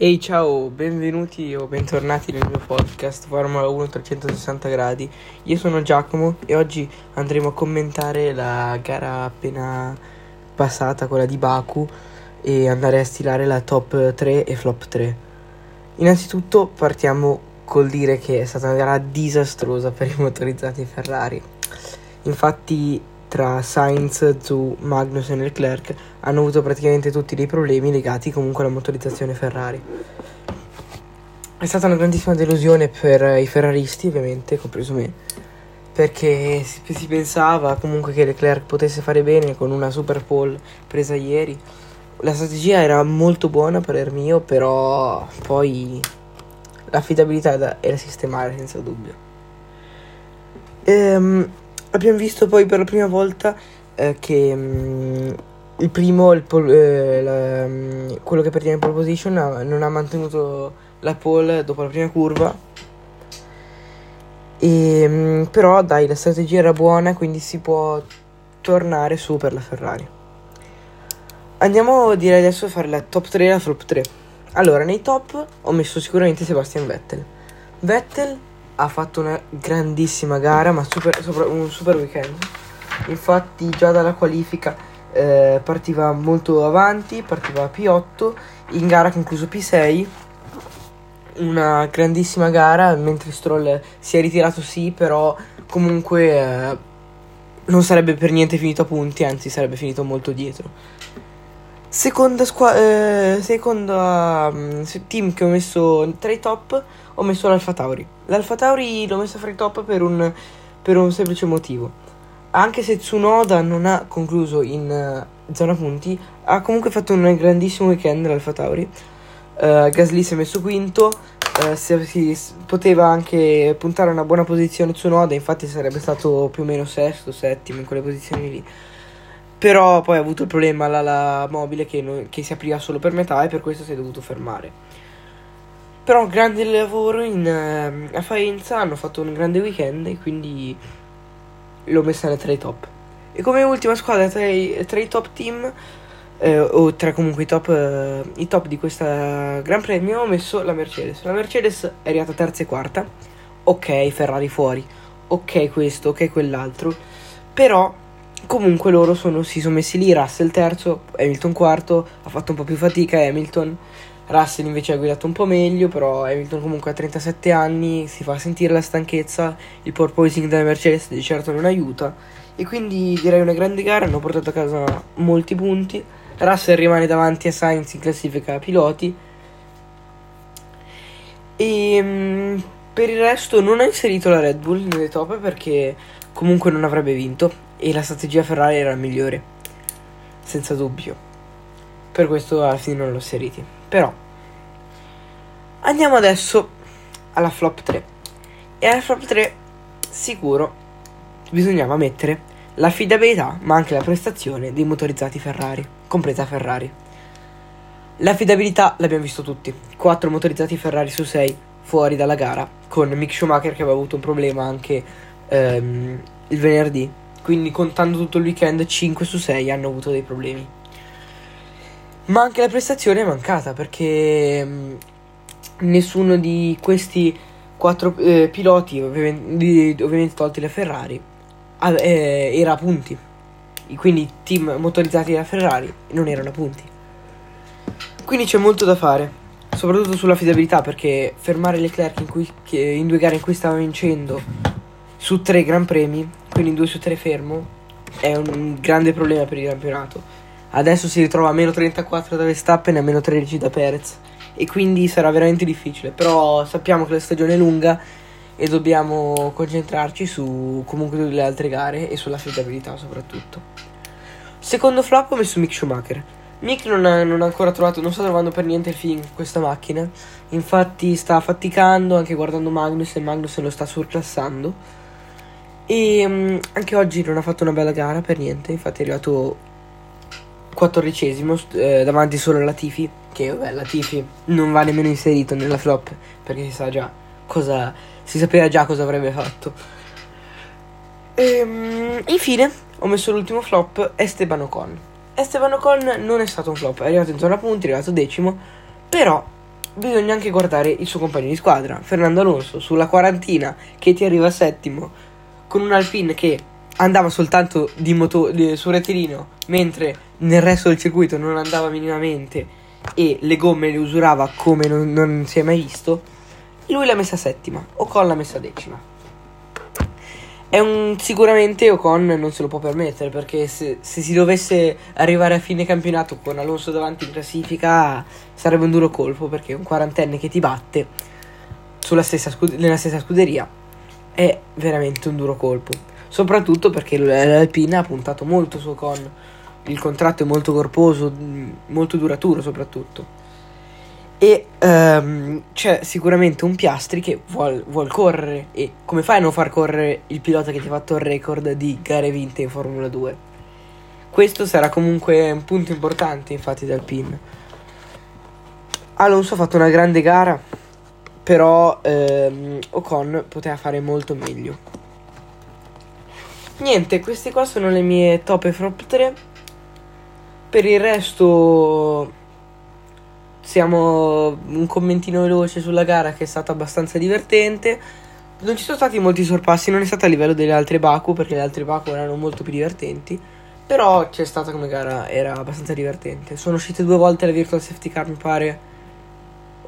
Ehi ciao, benvenuti o bentornati nel mio podcast Formula 1 360 gradi. Io sono Giacomo e oggi andremo a commentare la gara appena passata, quella di Baku, e andare a stilare la top 3 e flop 3. Innanzitutto partiamo col dire che è stata una gara disastrosa per i motorizzati Ferrari. Infatti tra Sainz, Zhu, Magnus e Leclerc hanno avuto praticamente tutti dei problemi legati comunque alla motorizzazione Ferrari. È stata una grandissima delusione per i ferraristi, ovviamente, compreso me, perché si, si pensava comunque che Leclerc potesse fare bene con una super pole presa ieri. La strategia era molto buona per il mio, però poi l'affidabilità era sistemare senza dubbio. Ehm, abbiamo visto poi per la prima volta eh, che mh, mm, il primo, il pol- eh, la, mh, mm, quello che pertiene in pole position ha, non ha mantenuto la pole dopo la prima curva. E, mh, mm, però dai, la strategia era buona, quindi si può tornare su per la Ferrari. Andiamo direi adesso a fare la top 3 e la flop 3. Allora, nei top ho messo sicuramente Sebastian Vettel. Vettel ha fatto una grandissima gara, ma super, sopra, un super weekend. Infatti già dalla qualifica eh, partiva molto avanti, partiva P8, in gara concluso P6. Una grandissima gara, mentre Stroll si è ritirato sì, però comunque eh, non sarebbe per niente finito a punti, anzi sarebbe finito molto dietro. Seconda squadra, eh, seconda um, team che ho messo tra i top, ho messo l'Alfa Tauri. L'Alfa Tauri l'ho messa fra i top per un, per un semplice motivo. Anche se Tsunoda non ha concluso in uh, zona punti, ha comunque fatto un grandissimo weekend l'Alfa Tauri. Uh, Gasly si è messo quinto, uh, si, si, poteva anche puntare a una buona posizione Tsunoda, infatti sarebbe stato più o meno sesto, settimo in quelle posizioni lì. Però poi ha avuto il problema l'ala mobile che, no, che si apriva solo per metà e per questo si è dovuto fermare. Però grande lavoro in, uh, a Faenza, hanno fatto un grande weekend e quindi l'ho messa tra i top. E come ultima squadra tra i, tra i top team, eh, o tra comunque i top, eh, i top di questa Gran Premio, ho messo la Mercedes. La Mercedes è arrivata terza e quarta. Ok, Ferrari fuori. Ok questo, ok quell'altro. Però Comunque loro sono, si sono messi lì, Russell terzo, Hamilton quarto, ha fatto un po' più fatica Hamilton, Russell invece ha guidato un po' meglio, però Hamilton comunque ha 37 anni, si fa sentire la stanchezza, il porpoising della Mercedes di certo non aiuta. E quindi direi una grande gara, hanno portato a casa molti punti, Russell rimane davanti a Sainz in classifica piloti. E um, per il resto non ha inserito la Red Bull nelle top perché comunque non avrebbe vinto e la strategia Ferrari era migliore, senza dubbio. Per questo alla fine non l'ho inseriti. Però andiamo adesso alla flop 3. E alla flop 3 sicuro bisognava mettere l'affidabilità, ma anche la prestazione dei motorizzati Ferrari, compresa Ferrari. L'affidabilità l'abbiamo visto tutti, 4 motorizzati Ferrari su 6 fuori dalla gara, con Mick Schumacher che aveva avuto un problema anche ehm, il venerdì quindi contando tutto il weekend 5 su 6 hanno avuto dei problemi. Ma anche la prestazione è mancata perché mh, mm, nessuno di questi quattro eh, piloti, ovviamente, ovviamente tolti le Ferrari, eh, era a punti. Quindi team motorizzati da Ferrari non erano a punti. Quindi c'è molto da fare, soprattutto sull'affidabilità perché fermare Leclerc in, cui, in due gare in cui stava vincendo su tre Gran Premi quindi in 2 su 3 fermo, è un grande problema per il campionato. Adesso si ritrova a meno 34 da Verstappen e a meno 13 da Perez e quindi sarà veramente difficile, però sappiamo che la stagione è lunga e dobbiamo concentrarci su comunque le altre gare e sulla fiabilità soprattutto. Secondo flop ho messo Mick Schumacher. Mick non ha, non ha, ancora trovato, non sta trovando per niente il con questa macchina. Infatti sta faticando anche guardando Magnus e Magnus lo sta surclassando. E um, anche oggi non ha fatto una bella gara per niente, infatti è arrivato quattordicesimo eh, davanti solo alla Tifi, che vabbè la Tifi non va nemmeno inserito nella flop perché si sa già cosa, si sapeva già cosa avrebbe fatto. E, um, infine ho messo l'ultimo flop Esteban Ocon. Esteban Ocon non è stato un flop, è arrivato in zona punti, è arrivato decimo, però bisogna anche guardare il suo compagno di squadra, Fernando Alonso, sulla quarantina che ti arriva settimo, con un Alpine che andava soltanto di moto- di, su rettilineo, mentre nel resto del circuito non andava minimamente e le gomme le usurava come non, non si è mai visto, lui l'ha messa settima, Ocon l'ha messa decima. Un sicuramente Ocon non se lo può permettere perché se, se, si dovesse arrivare a fine campionato con Alonso davanti in classifica sarebbe un duro colpo perché un quarantenne che ti batte sulla stessa nella stessa scuderia è veramente un duro colpo. Soprattutto perché l'Alpine ha puntato molto su Ocon. Il contratto è molto corposo, molto duraturo soprattutto. E um, c'è sicuramente un Piastri che vuole vuol correre. E come fai a non far correre il pilota che ti ha fatto il record di gare vinte in Formula 2? Questo sarà comunque un punto importante, infatti, dal PIN. Alonso ha fatto una grande gara, però ehm, Ocon poteva fare molto meglio. Niente, queste qua sono le mie top e flop 3. Per il resto siamo un commentino veloce sulla gara che è stata abbastanza divertente. Non ci sono stati molti sorpassi, non è stata a livello delle altre Baku perché le altre Baku erano molto più divertenti. Però c'è stata come gara, era abbastanza divertente. Sono uscite due volte la Virtual Safety Car, mi pare.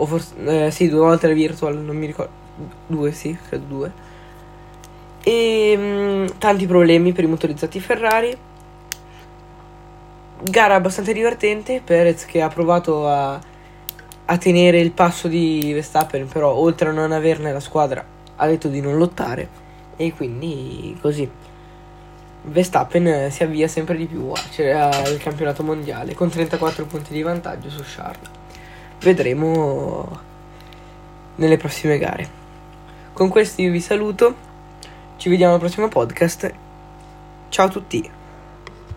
O forse, eh, sì, due volte la Virtual, non mi ricordo. Due, sì, credo due. E mh, mm, tanti problemi per i motorizzati Ferrari. Gara abbastanza divertente. Perez che ha provato a a tenere il passo di Verstappen, però oltre a non averne la squadra ha detto di non lottare e quindi così Verstappen si avvia sempre di più al campionato mondiale con 34 punti di vantaggio su Charles. Vedremo nelle prossime gare. Con questo io vi saluto, ci vediamo al prossimo podcast. Ciao a tutti.